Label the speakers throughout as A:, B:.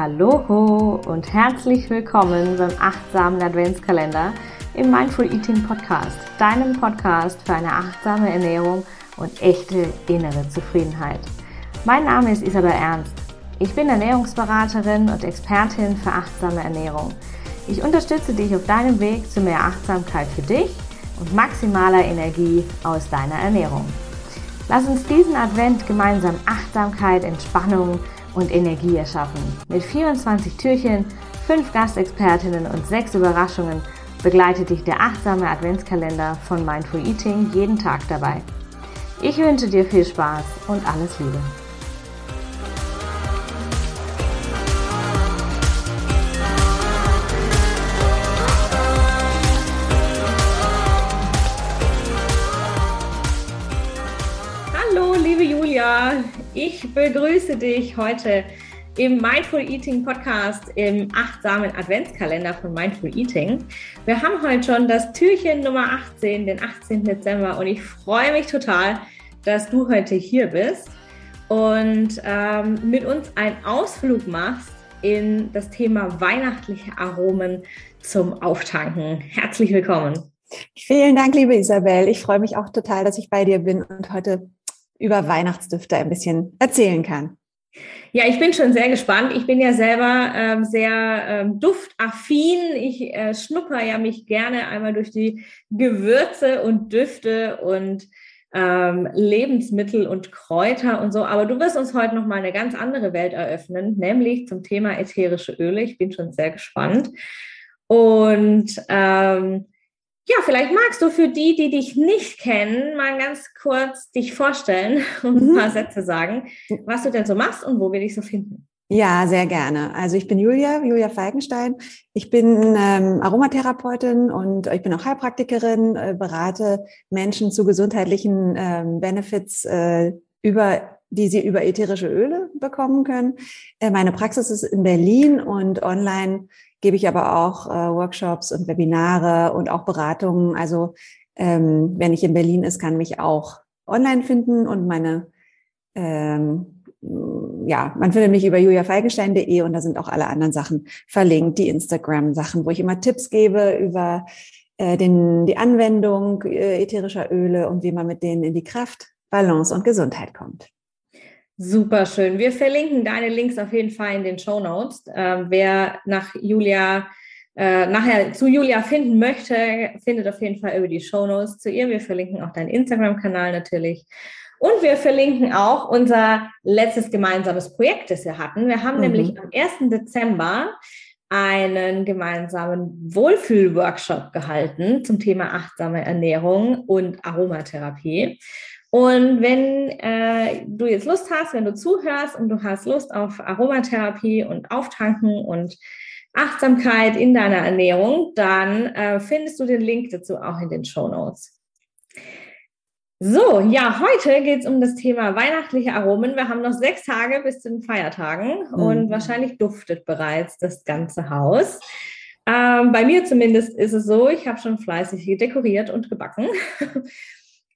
A: Hallo und herzlich willkommen beim achtsamen Adventskalender im Mindful Eating Podcast, deinem Podcast für eine achtsame Ernährung und echte innere Zufriedenheit. Mein Name ist Isabel Ernst. Ich bin Ernährungsberaterin und Expertin für achtsame Ernährung. Ich unterstütze dich auf deinem Weg zu mehr Achtsamkeit für dich und maximaler Energie aus deiner Ernährung. Lass uns diesen Advent gemeinsam Achtsamkeit, Entspannung und Energie erschaffen. Mit 24 Türchen, 5 Gastexpertinnen und 6 Überraschungen begleitet dich der achtsame Adventskalender von Mindful Eating jeden Tag dabei. Ich wünsche dir viel Spaß und alles Liebe. Ich begrüße dich heute im Mindful Eating Podcast im achtsamen Adventskalender von Mindful Eating. Wir haben heute schon das Türchen Nummer 18, den 18. Dezember und ich freue mich total, dass du heute hier bist und ähm, mit uns einen Ausflug machst in das Thema weihnachtliche Aromen zum Auftanken. Herzlich willkommen.
B: Vielen Dank, liebe Isabel. Ich freue mich auch total, dass ich bei dir bin und heute über Weihnachtsdüfte ein bisschen erzählen kann.
A: Ja, ich bin schon sehr gespannt. Ich bin ja selber ähm, sehr ähm, duftaffin. Ich äh, schnupper ja mich gerne einmal durch die Gewürze und Düfte und ähm, Lebensmittel und Kräuter und so. Aber du wirst uns heute noch mal eine ganz andere Welt eröffnen, nämlich zum Thema ätherische Öle. Ich bin schon sehr gespannt. Und ähm, ja, vielleicht magst du für die, die dich nicht kennen, mal ganz kurz dich vorstellen und ein mhm. paar Sätze sagen, was du denn so machst und wo wir dich so finden.
B: Ja, sehr gerne. Also ich bin Julia, Julia Falkenstein. Ich bin ähm, Aromatherapeutin und ich bin auch Heilpraktikerin, äh, berate Menschen zu gesundheitlichen ähm, Benefits äh, über die sie über ätherische Öle bekommen können. Äh, meine Praxis ist in Berlin und online gebe ich aber auch äh, Workshops und Webinare und auch Beratungen. Also ähm, wenn ich in Berlin ist, kann mich auch online finden und meine ähm, ja, man findet mich über juliafeigenstein.de und da sind auch alle anderen Sachen verlinkt, die Instagram-Sachen, wo ich immer Tipps gebe über äh, den, die Anwendung äh, ätherischer Öle und wie man mit denen in die Kraft, Balance und Gesundheit kommt.
A: Super schön. Wir verlinken deine Links auf jeden Fall in den Show Notes. Ähm, wer nach Julia äh, nachher zu Julia finden möchte, findet auf jeden Fall über die Show Notes zu ihr. Wir verlinken auch deinen Instagram-Kanal natürlich. Und wir verlinken auch unser letztes gemeinsames Projekt, das wir hatten. Wir haben mhm. nämlich am 1. Dezember einen gemeinsamen Wohlfühl-Workshop gehalten zum Thema achtsame Ernährung und Aromatherapie. Und wenn äh, du jetzt Lust hast, wenn du zuhörst und du hast Lust auf Aromatherapie und Auftanken und Achtsamkeit in deiner Ernährung, dann äh, findest du den Link dazu auch in den Show Notes. So, ja, heute geht es um das Thema weihnachtliche Aromen. Wir haben noch sechs Tage bis zu den Feiertagen mhm. und wahrscheinlich duftet bereits das ganze Haus. Ähm, bei mir zumindest ist es so, ich habe schon fleißig dekoriert und gebacken.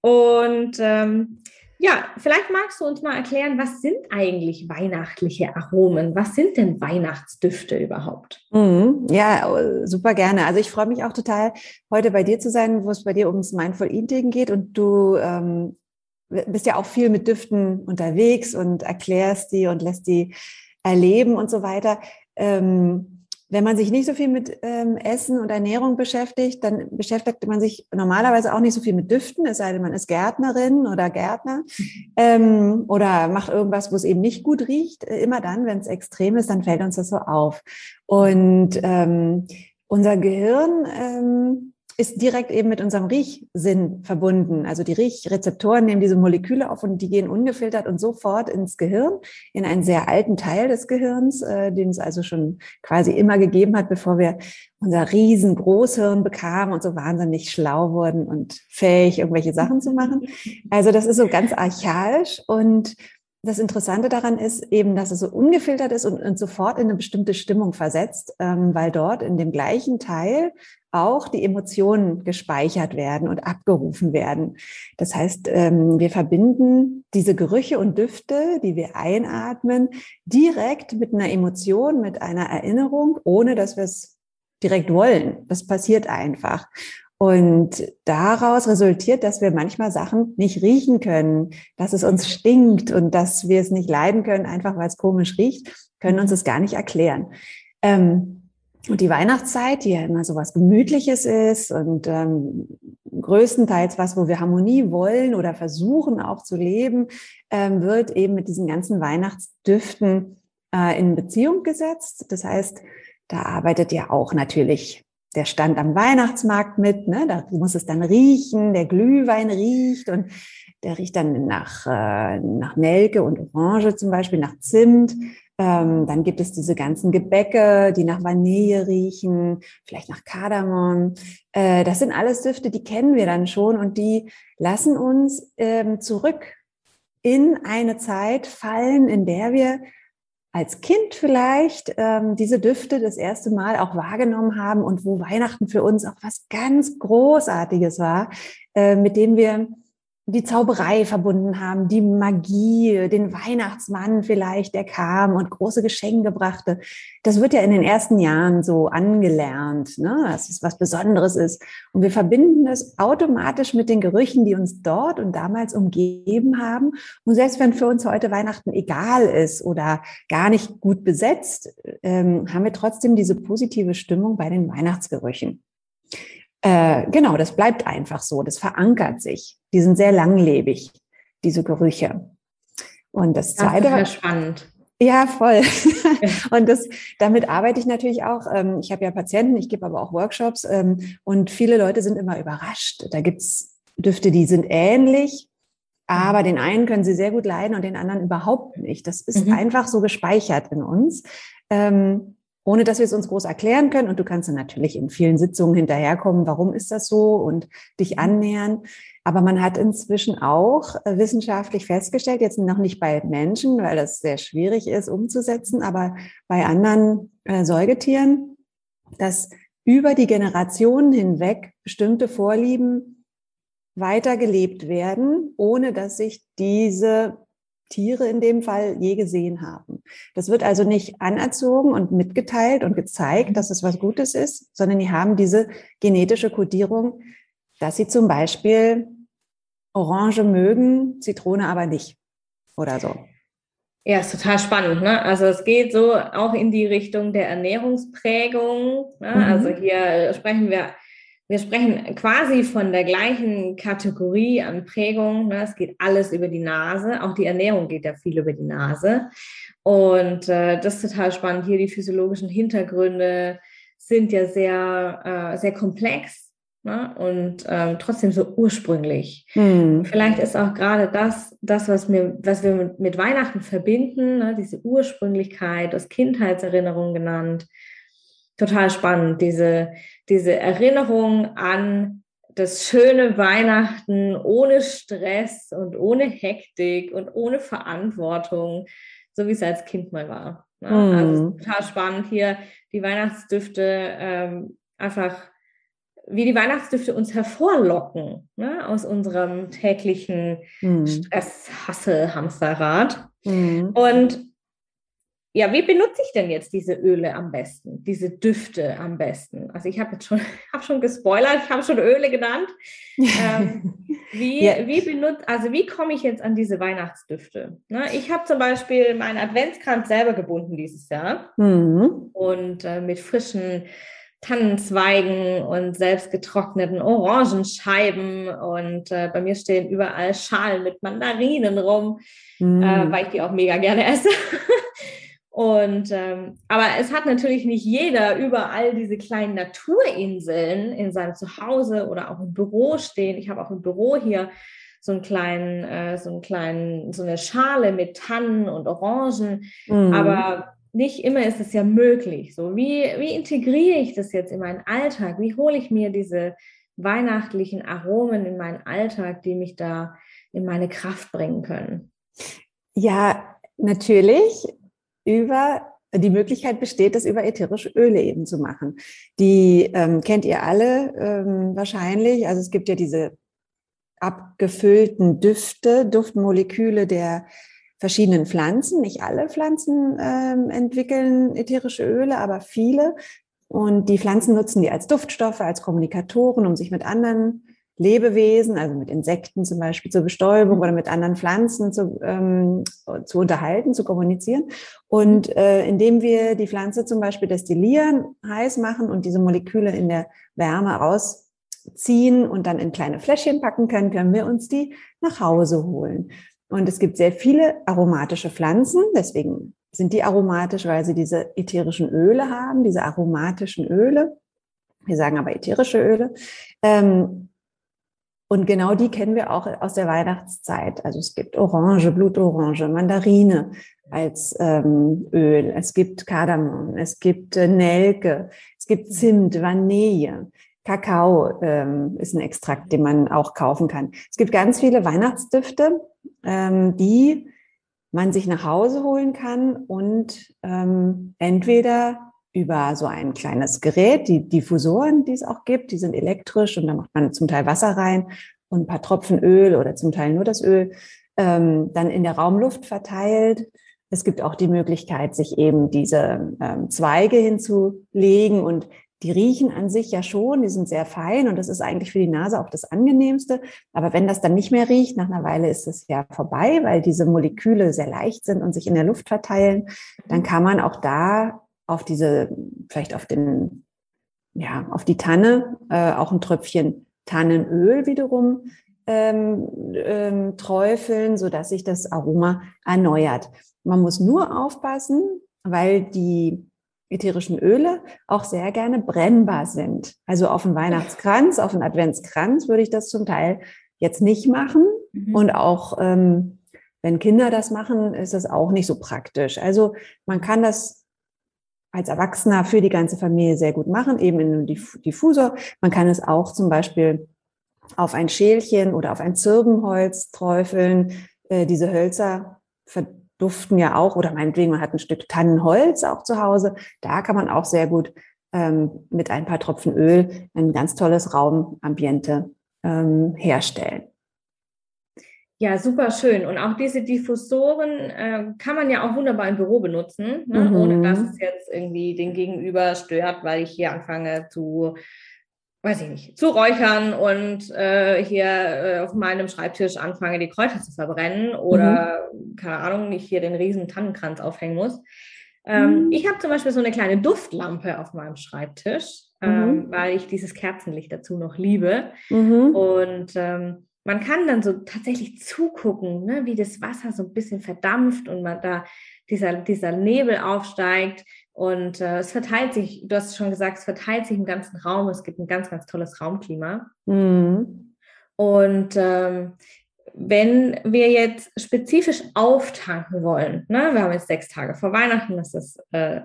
A: Und ähm, ja, vielleicht magst du uns mal erklären, was sind eigentlich weihnachtliche Aromen? Was sind denn Weihnachtsdüfte überhaupt?
B: Mhm, ja, super gerne. Also ich freue mich auch total, heute bei dir zu sein, wo es bei dir ums Mindful Eating geht. Und du ähm, bist ja auch viel mit Düften unterwegs und erklärst die und lässt die erleben und so weiter. Ähm, wenn man sich nicht so viel mit ähm, Essen und Ernährung beschäftigt, dann beschäftigt man sich normalerweise auch nicht so viel mit Düften, es sei denn, man ist Gärtnerin oder Gärtner ähm, oder macht irgendwas, wo es eben nicht gut riecht. Äh, immer dann, wenn es extrem ist, dann fällt uns das so auf. Und ähm, unser Gehirn ähm, ist direkt eben mit unserem Riechsinn verbunden. Also die Riechrezeptoren nehmen diese Moleküle auf und die gehen ungefiltert und sofort ins Gehirn, in einen sehr alten Teil des Gehirns, äh, den es also schon quasi immer gegeben hat, bevor wir unser riesengroßhirn bekamen und so wahnsinnig schlau wurden und fähig, irgendwelche Sachen zu machen. Also das ist so ganz archaisch und das Interessante daran ist eben, dass es so ungefiltert ist und, und sofort in eine bestimmte Stimmung versetzt, ähm, weil dort in dem gleichen Teil auch die Emotionen gespeichert werden und abgerufen werden. Das heißt, ähm, wir verbinden diese Gerüche und Düfte, die wir einatmen, direkt mit einer Emotion, mit einer Erinnerung, ohne dass wir es direkt wollen. Das passiert einfach. Und daraus resultiert, dass wir manchmal Sachen nicht riechen können, dass es uns stinkt und dass wir es nicht leiden können, einfach weil es komisch riecht, können uns es gar nicht erklären. Ähm, und die Weihnachtszeit, die ja immer so was Gemütliches ist und ähm, größtenteils was, wo wir Harmonie wollen oder versuchen auch zu leben, ähm, wird eben mit diesen ganzen Weihnachtsdüften äh, in Beziehung gesetzt. Das heißt, da arbeitet ja auch natürlich der stand am Weihnachtsmarkt mit, ne? da muss es dann riechen, der Glühwein riecht und der riecht dann nach, äh, nach Nelke und Orange zum Beispiel, nach Zimt. Ähm, dann gibt es diese ganzen Gebäcke, die nach Vanille riechen, vielleicht nach Kardamom. Äh, das sind alles Düfte, die kennen wir dann schon und die lassen uns ähm, zurück in eine Zeit fallen, in der wir als Kind vielleicht ähm, diese Düfte das erste Mal auch wahrgenommen haben und wo Weihnachten für uns auch was ganz Großartiges war, äh, mit dem wir die Zauberei verbunden haben, die Magie, den Weihnachtsmann vielleicht, der kam und große Geschenke brachte. Das wird ja in den ersten Jahren so angelernt, ne? dass es was Besonderes ist. Und wir verbinden das automatisch mit den Gerüchen, die uns dort und damals umgeben haben. Und selbst wenn für uns heute Weihnachten egal ist oder gar nicht gut besetzt, ähm, haben wir trotzdem diese positive Stimmung bei den Weihnachtsgerüchen. Äh, genau, das bleibt einfach so, das verankert sich. Die sind sehr langlebig, diese Gerüche. Und das zweite.
A: Das ist spannend.
B: Ja, voll. und das, damit arbeite ich natürlich auch. Ähm, ich habe ja Patienten, ich gebe aber auch Workshops ähm, und viele Leute sind immer überrascht. Da gibt's Düfte, die sind ähnlich, aber den einen können sie sehr gut leiden und den anderen überhaupt nicht. Das ist mhm. einfach so gespeichert in uns. Ähm, ohne dass wir es uns groß erklären können. Und du kannst dann natürlich in vielen Sitzungen hinterherkommen, warum ist das so und dich mhm. annähern. Aber man hat inzwischen auch äh, wissenschaftlich festgestellt, jetzt noch nicht bei Menschen, weil das sehr schwierig ist umzusetzen, aber bei anderen äh, Säugetieren, dass über die Generationen hinweg bestimmte Vorlieben weitergelebt werden, ohne dass sich diese Tiere in dem Fall je gesehen haben. Das wird also nicht anerzogen und mitgeteilt und gezeigt, dass es was Gutes ist, sondern die haben diese genetische Kodierung, dass sie zum Beispiel Orange mögen, Zitrone aber nicht oder so.
A: Ja, ist total spannend. Ne? Also es geht so auch in die Richtung der Ernährungsprägung. Ne? Mhm. Also hier sprechen wir wir sprechen quasi von der gleichen Kategorie an Prägung. Ne? Es geht alles über die Nase. Auch die Ernährung geht ja viel über die Nase. Und äh, das ist total spannend. Hier die physiologischen Hintergründe sind ja sehr, äh, sehr komplex ne? und ähm, trotzdem so ursprünglich. Hm. Vielleicht ist auch gerade das, das was, mir, was wir mit, Weihnachten verbinden, ne? diese Ursprünglichkeit, das Kindheitserinnerung genannt, total spannend, diese, diese Erinnerung an das schöne Weihnachten ohne Stress und ohne Hektik und ohne Verantwortung, so wie es als Kind mal war. Ne? Mm. Also total spannend hier die Weihnachtsdüfte ähm, einfach, wie die Weihnachtsdüfte uns hervorlocken ne? aus unserem täglichen mm. Stress, Hassel, Hamsterrad. Mm. Und ja, wie benutze ich denn jetzt diese Öle am besten, diese Düfte am besten? Also ich habe jetzt schon, habe schon gespoilert, ich habe schon Öle genannt. ähm, wie, ja. wie benutze, also wie komme ich jetzt an diese Weihnachtsdüfte? Ne, ich habe zum Beispiel meinen Adventskranz selber gebunden dieses Jahr mhm. und äh, mit frischen Tannenzweigen und selbst getrockneten Orangenscheiben und äh, bei mir stehen überall Schalen mit Mandarinen rum, mhm. äh, weil ich die auch mega gerne esse. Und ähm, aber es hat natürlich nicht jeder überall diese kleinen Naturinseln in seinem Zuhause oder auch im Büro stehen. Ich habe auch im Büro hier so einen kleinen, äh, so einen kleinen, so eine Schale mit Tannen und Orangen. Mhm. Aber nicht immer ist es ja möglich. So, wie, wie integriere ich das jetzt in meinen Alltag? Wie hole ich mir diese weihnachtlichen Aromen in meinen Alltag, die mich da in meine Kraft bringen können?
B: Ja, natürlich über die Möglichkeit besteht, das über ätherische Öle eben zu machen. Die ähm, kennt ihr alle ähm, wahrscheinlich. Also es gibt ja diese abgefüllten Düfte, Duftmoleküle der verschiedenen Pflanzen. Nicht alle Pflanzen ähm, entwickeln ätherische Öle, aber viele. Und die Pflanzen nutzen die als Duftstoffe, als Kommunikatoren, um sich mit anderen Lebewesen, also mit Insekten zum Beispiel zur Bestäubung oder mit anderen Pflanzen zu, ähm, zu unterhalten, zu kommunizieren. Und äh, indem wir die Pflanze zum Beispiel destillieren, heiß machen und diese Moleküle in der Wärme rausziehen und dann in kleine Fläschchen packen können, können wir uns die nach Hause holen. Und es gibt sehr viele aromatische Pflanzen, deswegen sind die aromatisch, weil sie diese ätherischen Öle haben, diese aromatischen Öle. Wir sagen aber ätherische Öle. Ähm, und genau die kennen wir auch aus der Weihnachtszeit. Also es gibt Orange, Blutorange, Mandarine als ähm, Öl. Es gibt Kardamom, es gibt äh, Nelke, es gibt Zimt, Vanille. Kakao ähm, ist ein Extrakt, den man auch kaufen kann. Es gibt ganz viele Weihnachtsdüfte, ähm, die man sich nach Hause holen kann und ähm, entweder über so ein kleines Gerät, die Diffusoren, die es auch gibt, die sind elektrisch und da macht man zum Teil Wasser rein und ein paar Tropfen Öl oder zum Teil nur das Öl, ähm, dann in der Raumluft verteilt. Es gibt auch die Möglichkeit, sich eben diese ähm, Zweige hinzulegen und die riechen an sich ja schon, die sind sehr fein und das ist eigentlich für die Nase auch das angenehmste. Aber wenn das dann nicht mehr riecht, nach einer Weile ist es ja vorbei, weil diese Moleküle sehr leicht sind und sich in der Luft verteilen, dann kann man auch da auf diese, vielleicht auf den, ja, auf die Tanne, äh, auch ein Tröpfchen Tannenöl wiederum ähm, ähm, träufeln, so dass sich das Aroma erneuert. Man muss nur aufpassen, weil die ätherischen Öle auch sehr gerne brennbar sind. Also auf einen Weihnachtskranz, auf einen Adventskranz würde ich das zum Teil jetzt nicht machen. Mhm. Und auch ähm, wenn Kinder das machen, ist das auch nicht so praktisch. Also man kann das als Erwachsener für die ganze Familie sehr gut machen, eben in einem Diffusor. Man kann es auch zum Beispiel auf ein Schälchen oder auf ein Zirbenholz träufeln. Äh, diese Hölzer verduften ja auch, oder meinetwegen, man hat ein Stück Tannenholz auch zu Hause. Da kann man auch sehr gut ähm, mit ein paar Tropfen Öl ein ganz tolles Raumambiente ähm, herstellen.
A: Ja, super schön. Und auch diese Diffusoren äh, kann man ja auch wunderbar im Büro benutzen, ne? mhm. ohne dass es jetzt irgendwie den Gegenüber stört, weil ich hier anfange zu, weiß ich nicht, zu räuchern und äh, hier äh, auf meinem Schreibtisch anfange, die Kräuter zu verbrennen oder, mhm. keine Ahnung, ich hier den riesen Tannenkranz aufhängen muss. Ähm, mhm. Ich habe zum Beispiel so eine kleine Duftlampe auf meinem Schreibtisch, ähm, mhm. weil ich dieses Kerzenlicht dazu noch liebe. Mhm. Und ähm, man kann dann so tatsächlich zugucken, ne, wie das Wasser so ein bisschen verdampft und man da dieser, dieser Nebel aufsteigt und äh, es verteilt sich, du hast schon gesagt, es verteilt sich im ganzen Raum. Es gibt ein ganz, ganz tolles Raumklima. Mhm. Und ähm, wenn wir jetzt spezifisch auftanken wollen, ne, wir haben jetzt sechs Tage vor Weihnachten, das ist äh,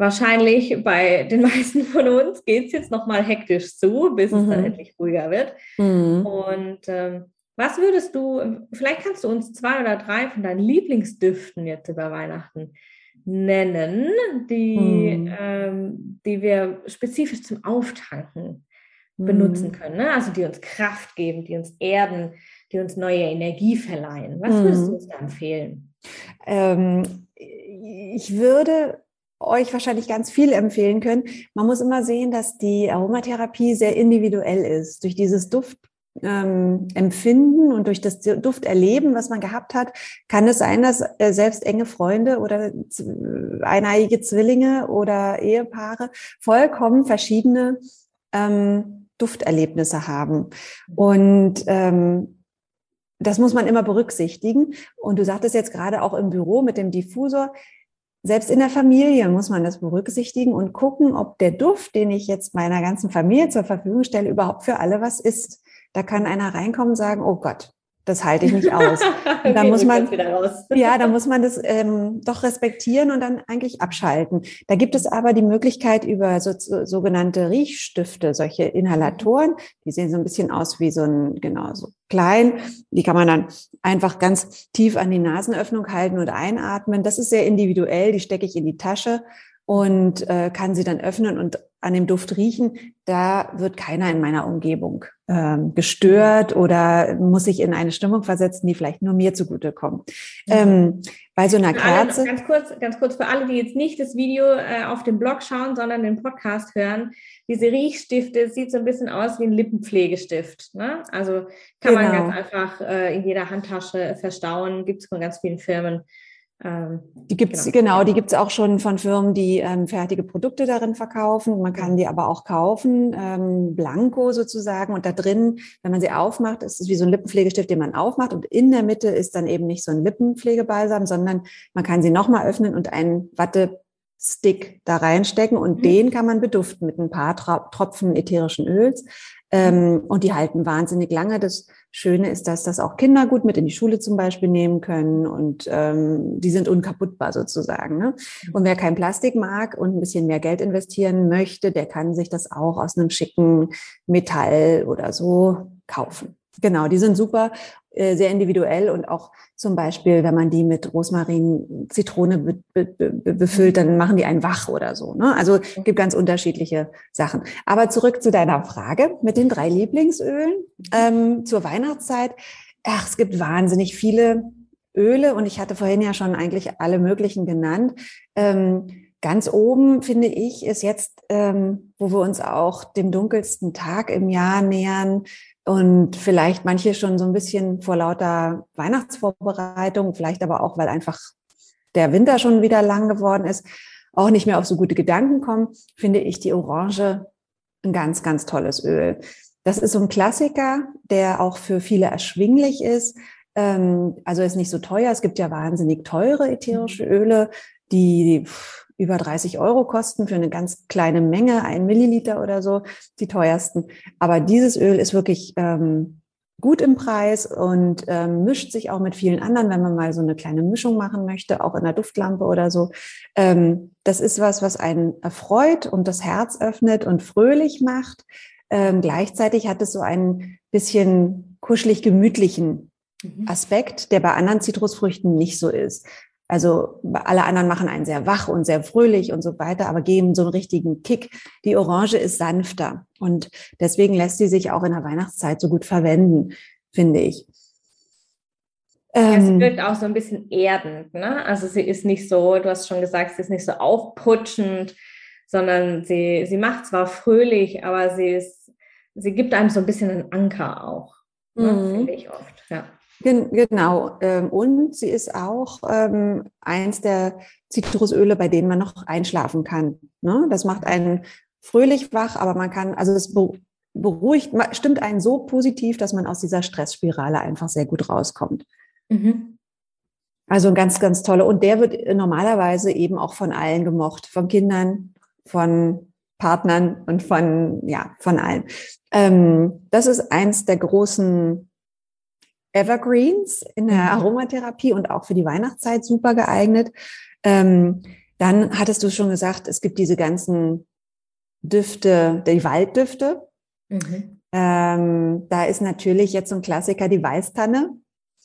A: wahrscheinlich bei den meisten von uns geht es jetzt nochmal hektisch zu, bis mhm. es dann mhm. endlich ruhiger wird. Mhm. Und ähm, was würdest du, vielleicht kannst du uns zwei oder drei von deinen Lieblingsdüften jetzt über Weihnachten nennen, die, mhm. ähm, die wir spezifisch zum Auftanken benutzen mhm. können. Ne? Also die uns Kraft geben, die uns erden, die uns neue Energie verleihen. Was würdest du mhm. uns da empfehlen?
B: Ähm, ich würde euch wahrscheinlich ganz viel empfehlen können. Man muss immer sehen, dass die Aromatherapie sehr individuell ist. Durch dieses Duftempfinden ähm, und durch das Dufterleben, was man gehabt hat, kann es sein, dass äh, selbst enge Freunde oder eineiige Zwillinge oder Ehepaare vollkommen verschiedene ähm, Dufterlebnisse haben. Und ähm, das muss man immer berücksichtigen. Und du sagtest jetzt gerade auch im Büro mit dem Diffusor, selbst in der Familie muss man das berücksichtigen und gucken, ob der Duft, den ich jetzt meiner ganzen Familie zur Verfügung stelle, überhaupt für alle was ist. Da kann einer reinkommen und sagen, oh Gott, das halte ich nicht aus. Und da muss man, ja, da muss man das ähm, doch respektieren und dann eigentlich abschalten. Da gibt es aber die Möglichkeit über so, so, sogenannte Riechstifte, solche Inhalatoren, die sehen so ein bisschen aus wie so ein, genau, so klein. Die kann man dann einfach ganz tief an die Nasenöffnung halten und einatmen. Das ist sehr individuell, die stecke ich in die Tasche und äh, kann sie dann öffnen und an dem Duft riechen, da wird keiner in meiner Umgebung ähm, gestört oder muss sich in eine Stimmung versetzen, die vielleicht nur mir zugutekommt. Mhm. Ähm, bei so einer Kerze.
A: ganz kurz, ganz kurz für alle, die jetzt nicht das Video äh, auf dem Blog schauen, sondern den Podcast hören. Diese Riechstifte sieht so ein bisschen aus wie ein Lippenpflegestift. Ne? Also kann genau. man ganz einfach äh, in jeder Handtasche verstauen. Gibt es von ganz vielen Firmen.
B: Ähm, die gibt's genau. genau, die gibt's auch schon von Firmen, die ähm, fertige Produkte darin verkaufen. Man kann die aber auch kaufen, ähm, blanko sozusagen. Und da drin, wenn man sie aufmacht, ist es wie so ein Lippenpflegestift, den man aufmacht. Und in der Mitte ist dann eben nicht so ein Lippenpflegebalsam, sondern man kann sie nochmal öffnen und einen Wattestick da reinstecken. Und mhm. den kann man beduften mit ein paar Tropfen ätherischen Öls. Ähm, und die halten wahnsinnig lange. Das Schöne ist, dass das auch Kinder gut mit in die Schule zum Beispiel nehmen können und ähm, die sind unkaputtbar sozusagen. Ne? Und wer kein Plastik mag und ein bisschen mehr Geld investieren möchte, der kann sich das auch aus einem schicken Metall oder so kaufen. Genau, die sind super, äh, sehr individuell und auch zum Beispiel, wenn man die mit Rosmarin, Zitrone be be be befüllt, dann machen die einen wach oder so. Ne? Also gibt ganz unterschiedliche Sachen. Aber zurück zu deiner Frage mit den drei Lieblingsölen ähm, zur Weihnachtszeit. Ach, es gibt wahnsinnig viele Öle und ich hatte vorhin ja schon eigentlich alle möglichen genannt. Ähm, ganz oben finde ich ist jetzt, ähm, wo wir uns auch dem dunkelsten Tag im Jahr nähern, und vielleicht manche schon so ein bisschen vor lauter Weihnachtsvorbereitung, vielleicht aber auch, weil einfach der Winter schon wieder lang geworden ist, auch nicht mehr auf so gute Gedanken kommen, finde ich die Orange ein ganz, ganz tolles Öl. Das ist so ein Klassiker, der auch für viele erschwinglich ist. Ähm, also ist nicht so teuer. Es gibt ja wahnsinnig teure ätherische. Öle, die über 30 Euro kosten für eine ganz kleine Menge, ein Milliliter oder so, die teuersten. Aber dieses Öl ist wirklich ähm, gut im Preis und ähm, mischt sich auch mit vielen anderen, wenn man mal so eine kleine Mischung machen möchte, auch in der Duftlampe oder so. Ähm, das ist was, was einen erfreut und das Herz öffnet und fröhlich macht. Ähm, gleichzeitig hat es so einen bisschen kuschelig gemütlichen mhm. Aspekt, der bei anderen Zitrusfrüchten nicht so ist. Also alle anderen machen einen sehr wach und sehr fröhlich und so weiter, aber geben so einen richtigen Kick. Die Orange ist sanfter und deswegen lässt sie sich auch in der Weihnachtszeit so gut verwenden, finde ich.
A: Ja, sie ähm, wirkt auch so ein bisschen erdend. Ne? Also sie ist nicht so, du hast schon gesagt, sie ist nicht so aufputschend, sondern sie, sie macht zwar fröhlich, aber sie ist, sie gibt einem so ein bisschen einen Anker auch. Ne? Mhm. Finde ich oft, ja.
B: Genau. Ähm, und sie ist auch ähm, eins der Zitrusöle, bei denen man noch einschlafen kann. Ne? Das macht einen fröhlich wach, aber man kann, also es beruhigt, stimmt einen so positiv, dass man aus dieser Stressspirale einfach sehr gut rauskommt. Mhm. Also ein ganz, ganz toller. Und der wird normalerweise eben auch von allen gemocht, von Kindern, von Partnern und von, ja, von allen. Ähm, das ist eins der großen Evergreens in der mhm. Aromatherapie und auch für die Weihnachtszeit super geeignet. Ähm, dann hattest du schon gesagt, es gibt diese ganzen Düfte, die Walddüfte. Mhm. Ähm, da ist natürlich jetzt so ein Klassiker die Weißtanne.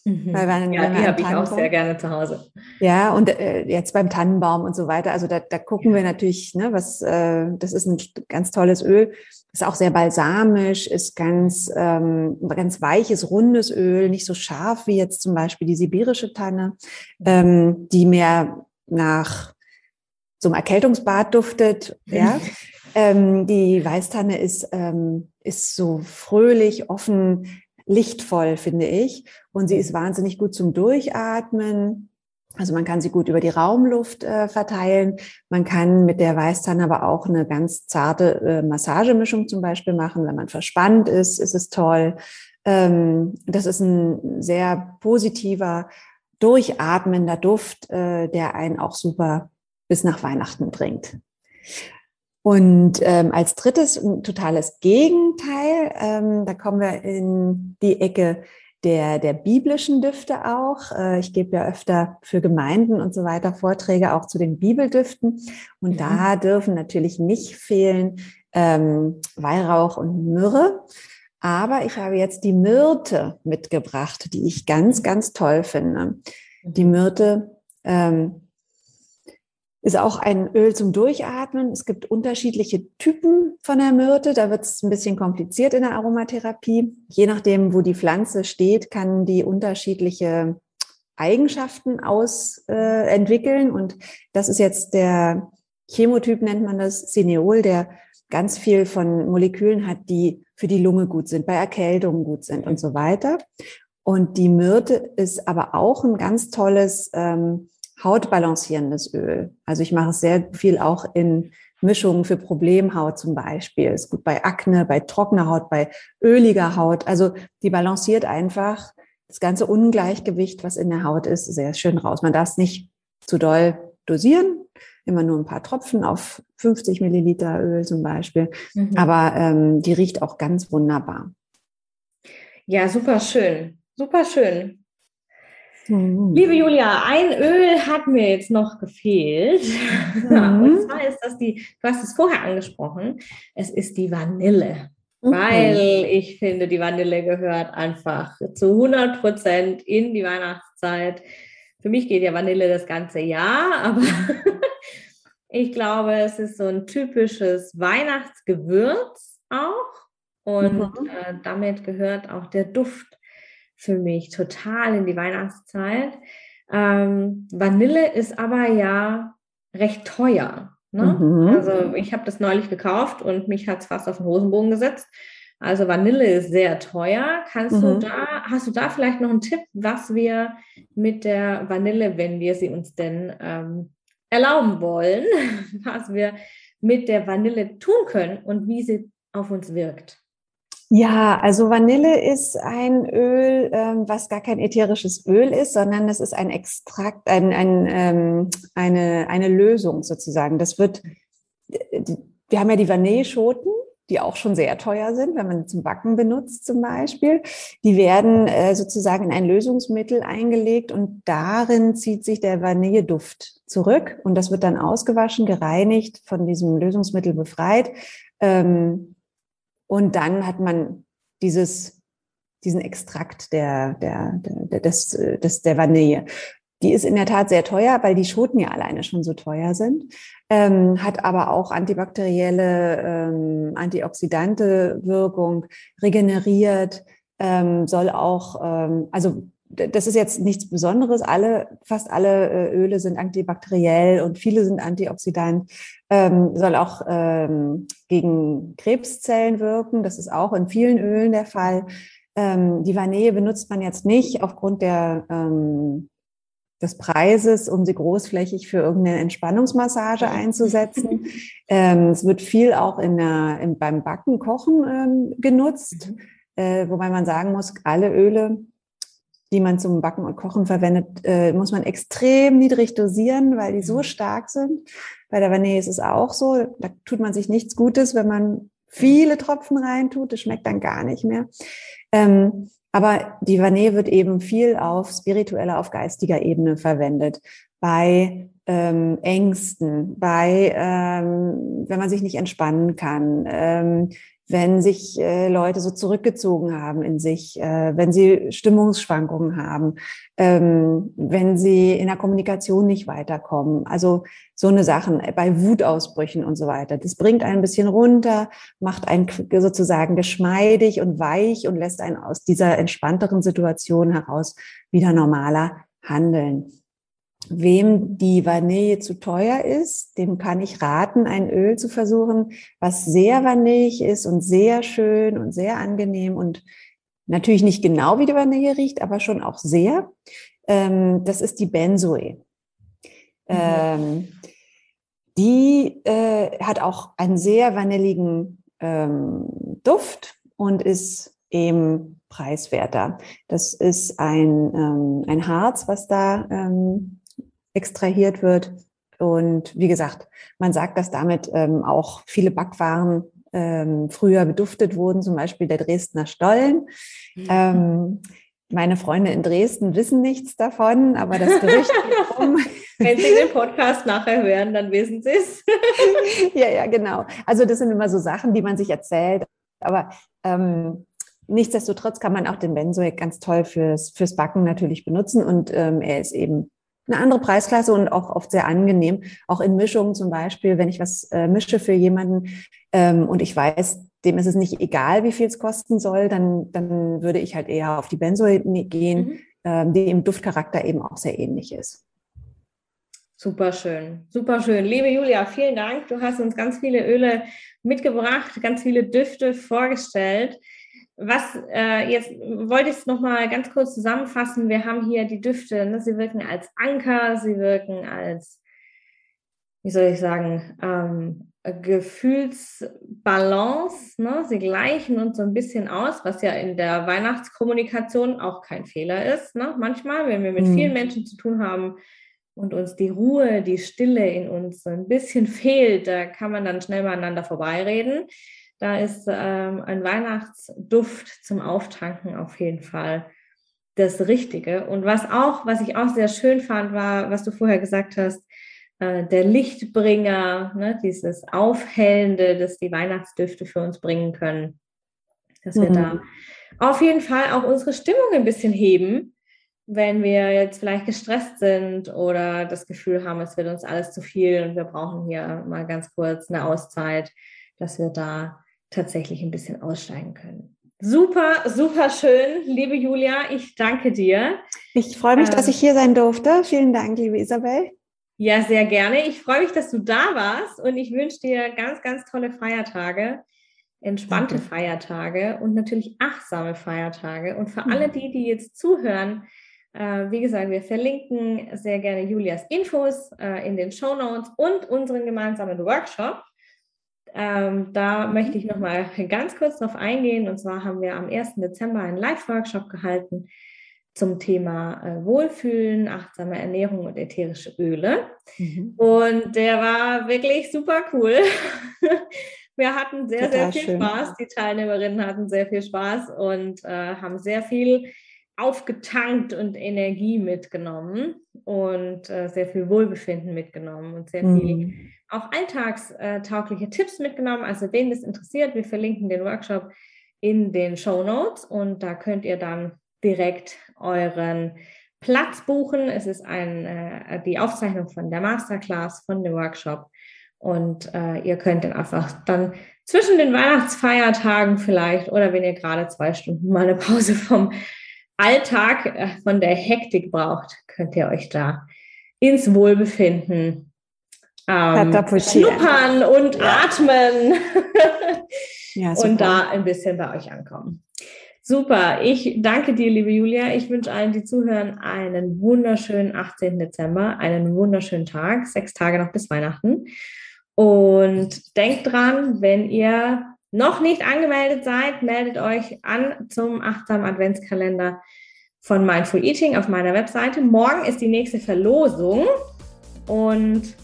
A: Mhm. Weil wenn, ja, wenn die habe ich auch sehr gerne zu Hause.
B: Ja, und äh, jetzt beim Tannenbaum und so weiter. Also da, da gucken ja. wir natürlich, ne, was, äh, das ist ein ganz tolles Öl. Ist auch sehr balsamisch, ist ganz, ähm, ganz weiches, rundes Öl, nicht so scharf wie jetzt zum Beispiel die sibirische Tanne, ähm, die mehr nach so einem Erkältungsbad duftet. Ja. ähm, die Weißtanne ist, ähm, ist so fröhlich, offen, lichtvoll, finde ich. Und sie ist wahnsinnig gut zum Durchatmen. Also man kann sie gut über die Raumluft äh, verteilen. Man kann mit der Weißtanne aber auch eine ganz zarte äh, Massagemischung zum Beispiel machen. Wenn man verspannt ist, ist es toll. Ähm, das ist ein sehr positiver, durchatmender Duft, äh, der einen auch super bis nach Weihnachten bringt. Und ähm, als drittes ein totales Gegenteil, ähm, da kommen wir in die Ecke der, der biblischen Düfte auch. Äh, ich gebe ja öfter für Gemeinden und so weiter Vorträge auch zu den Bibeldüften. Und mhm. da dürfen natürlich nicht fehlen ähm, Weihrauch und Myrrhe. Aber ich habe jetzt die Myrte mitgebracht, die ich ganz, ganz toll finde. Die Myrte ähm, ist auch ein Öl zum Durchatmen. Es gibt unterschiedliche Typen von der Myrte. Da wird es ein bisschen kompliziert in der Aromatherapie. Je nachdem, wo die Pflanze steht, kann die unterschiedliche Eigenschaften aus äh, entwickeln. Und das ist jetzt der Chemotyp, nennt man das, Cineol, der ganz viel von Molekülen hat, die für die Lunge gut sind, bei Erkältungen gut sind und so weiter. Und die Myrte ist aber auch ein ganz tolles ähm, hautbalancierendes Öl. Also ich mache es sehr viel auch in Mischungen für Problemhaut zum Beispiel. Ist gut bei Akne, bei trockener Haut, bei öliger Haut. Also die balanciert einfach das ganze Ungleichgewicht, was in der Haut ist, sehr schön raus. Man darf es nicht zu doll dosieren, immer nur ein paar Tropfen auf 50 Milliliter Öl zum Beispiel. Mhm. Aber ähm, die riecht auch ganz wunderbar.
A: Ja, super schön. Super schön. Mhm. Liebe Julia, ein Öl hat mir jetzt noch gefehlt. Mhm. Und zwar ist das die, du hast es vorher angesprochen, es ist die Vanille. Mhm. Weil ich finde, die Vanille gehört einfach zu 100 Prozent in die Weihnachtszeit. Für mich geht ja Vanille das ganze Jahr, aber ich glaube, es ist so ein typisches Weihnachtsgewürz auch. Und mhm. äh, damit gehört auch der Duft für mich total in die Weihnachtszeit. Ähm, Vanille ist aber ja recht teuer. Ne? Mhm. Also ich habe das neulich gekauft und mich hat es fast auf den Hosenbogen gesetzt. Also Vanille ist sehr teuer. Kannst mhm. du da, hast du da vielleicht noch einen Tipp, was wir mit der Vanille, wenn wir sie uns denn ähm, erlauben wollen, was wir mit der Vanille tun können und wie sie auf uns wirkt?
B: Ja, also Vanille ist ein Öl, ähm, was gar kein ätherisches Öl ist, sondern es ist ein Extrakt, ein, ein, ähm, eine, eine Lösung sozusagen. Das wird, wir haben ja die Vanilleschoten, die auch schon sehr teuer sind, wenn man zum Backen benutzt zum Beispiel. Die werden äh, sozusagen in ein Lösungsmittel eingelegt und darin zieht sich der Vanilleduft zurück und das wird dann ausgewaschen, gereinigt, von diesem Lösungsmittel befreit. Ähm, und dann hat man dieses, diesen Extrakt der, der, der, des, des, der Vanille. Die ist in der Tat sehr teuer, weil die Schoten ja alleine schon so teuer sind, ähm, hat aber auch antibakterielle, ähm, antioxidante Wirkung, regeneriert, ähm, soll auch, ähm, also das ist jetzt nichts Besonderes. Alle, fast alle äh, Öle sind antibakteriell und viele sind antioxidant. Ähm, soll auch ähm, gegen Krebszellen wirken. Das ist auch in vielen Ölen der Fall. Ähm, die Vanille benutzt man jetzt nicht aufgrund der, ähm, des Preises, um sie großflächig für irgendeine Entspannungsmassage einzusetzen. ähm, es wird viel auch in der, in, beim Backen, Kochen ähm, genutzt. Mhm. Äh, wobei man sagen muss, alle Öle die man zum Backen und Kochen verwendet, äh, muss man extrem niedrig dosieren, weil die so mhm. stark sind. Bei der Vanille ist es auch so. Da tut man sich nichts Gutes, wenn man viele Tropfen reintut. Das schmeckt dann gar nicht mehr. Ähm, aber die Vanille wird eben viel auf spiritueller, auf geistiger Ebene verwendet. Bei ähm, Ängsten, bei, ähm, wenn man sich nicht entspannen kann, ähm, wenn sich äh, Leute so zurückgezogen haben in sich, äh, wenn sie Stimmungsschwankungen haben, ähm, wenn sie in der Kommunikation nicht weiterkommen. Also so eine Sachen äh, bei Wutausbrüchen und so weiter. Das bringt einen ein bisschen runter, macht einen sozusagen geschmeidig und weich und lässt einen aus dieser entspannteren Situation heraus wieder normaler handeln. Wem die Vanille zu teuer ist, dem kann ich raten, ein Öl zu versuchen, was sehr vanillig ist und sehr schön und sehr angenehm und natürlich nicht genau wie die Vanille riecht, aber schon auch sehr. Ähm, das ist die Benzoe. Mhm. Ähm, die äh, hat auch einen sehr vanilligen ähm, Duft und ist eben preiswerter. Das ist ein, ein Harz, was da extrahiert wird. Und wie gesagt, man sagt, dass damit ähm, auch viele Backwaren ähm, früher beduftet wurden, zum Beispiel der Dresdner Stollen. Mhm. Ähm, meine Freunde in Dresden wissen nichts davon, aber das Gerücht
A: um. Wenn Sie den Podcast nachher hören, dann wissen Sie es.
B: ja, ja, genau. Also das sind immer so Sachen, die man sich erzählt. Aber ähm, nichtsdestotrotz kann man auch den Benzoic ganz toll fürs, fürs Backen natürlich benutzen. Und ähm, er ist eben eine andere Preisklasse und auch oft sehr angenehm. Auch in Mischungen zum Beispiel, wenn ich was äh, mische für jemanden ähm, und ich weiß, dem ist es nicht egal, wie viel es kosten soll, dann, dann würde ich halt eher auf die Benzoe gehen, mhm. ähm, die im Duftcharakter eben auch sehr ähnlich ist.
A: Super schön, super schön. Liebe Julia, vielen Dank. Du hast uns ganz viele Öle mitgebracht, ganz viele Düfte vorgestellt. Was äh, jetzt wollte ich es nochmal ganz kurz zusammenfassen. Wir haben hier die Düfte, ne? sie wirken als Anker, sie wirken als, wie soll ich sagen, ähm, Gefühlsbalance. Ne? Sie gleichen uns so ein bisschen aus, was ja in der Weihnachtskommunikation auch kein Fehler ist. Ne? Manchmal, wenn wir mit mhm. vielen Menschen zu tun haben und uns die Ruhe, die Stille in uns so ein bisschen fehlt, da kann man dann schnell miteinander vorbeireden. Da ist ähm, ein Weihnachtsduft zum Auftanken auf jeden Fall das Richtige. Und was auch, was ich auch sehr schön fand, war, was du vorher gesagt hast, äh, der Lichtbringer, ne, dieses Aufhellende, das die Weihnachtsdüfte für uns bringen können. Dass wir mhm. da auf jeden Fall auch unsere Stimmung ein bisschen heben, wenn wir jetzt vielleicht gestresst sind oder das Gefühl haben, es wird uns alles zu viel und wir brauchen hier mal ganz kurz eine Auszeit, dass wir da tatsächlich ein bisschen aussteigen können. Super, super schön, liebe Julia. Ich danke dir.
B: Ich freue mich, ähm, dass ich hier sein durfte. Vielen Dank, liebe Isabel.
A: Ja, sehr gerne. Ich freue mich, dass du da warst und ich wünsche dir ganz, ganz tolle Feiertage, entspannte danke. Feiertage und natürlich achtsame Feiertage. Und für alle mhm. die, die jetzt zuhören, äh, wie gesagt, wir verlinken sehr gerne Julias Infos äh, in den Show Notes und unseren gemeinsamen Workshop. Ähm, da möchte ich nochmal ganz kurz darauf eingehen. Und zwar haben wir am 1. Dezember einen Live-Workshop gehalten zum Thema äh, Wohlfühlen, achtsame Ernährung und ätherische Öle. Mhm. Und der war wirklich super cool. wir hatten sehr, Total sehr viel schön. Spaß. Die Teilnehmerinnen hatten sehr viel Spaß und äh, haben sehr viel aufgetankt und Energie mitgenommen und äh, sehr viel Wohlbefinden mitgenommen und sehr mhm. viel auch alltagstaugliche Tipps mitgenommen. Also wen das interessiert, wir verlinken den Workshop in den Show Notes und da könnt ihr dann direkt euren Platz buchen. Es ist ein, äh, die Aufzeichnung von der Masterclass, von dem Workshop und äh, ihr könnt dann einfach dann zwischen den Weihnachtsfeiertagen vielleicht oder wenn ihr gerade zwei Stunden mal eine Pause vom Alltag, äh, von der Hektik braucht, könnt ihr euch da ins Wohlbefinden ähm, schnuppern und ja. atmen ja, und da ein bisschen bei euch ankommen. Super, ich danke dir, liebe Julia. Ich wünsche allen, die zuhören, einen wunderschönen 18. Dezember, einen wunderschönen Tag, sechs Tage noch bis Weihnachten. Und denkt dran, wenn ihr noch nicht angemeldet seid, meldet euch an zum achtsamen Adventskalender von Mindful Eating auf meiner Webseite. Morgen ist die nächste Verlosung und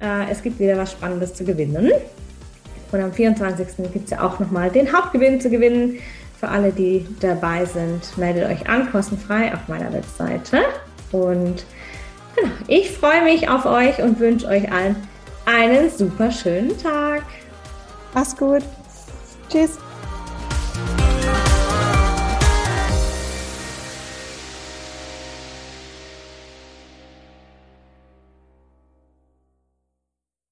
A: äh, es gibt wieder was Spannendes zu gewinnen. Und am 24. gibt es ja auch nochmal den Hauptgewinn zu gewinnen. Für alle, die dabei sind, meldet euch an, kostenfrei auf meiner Webseite. Und genau, ich freue mich auf euch und wünsche euch allen einen super schönen Tag.
B: Mach's gut. Tschüss.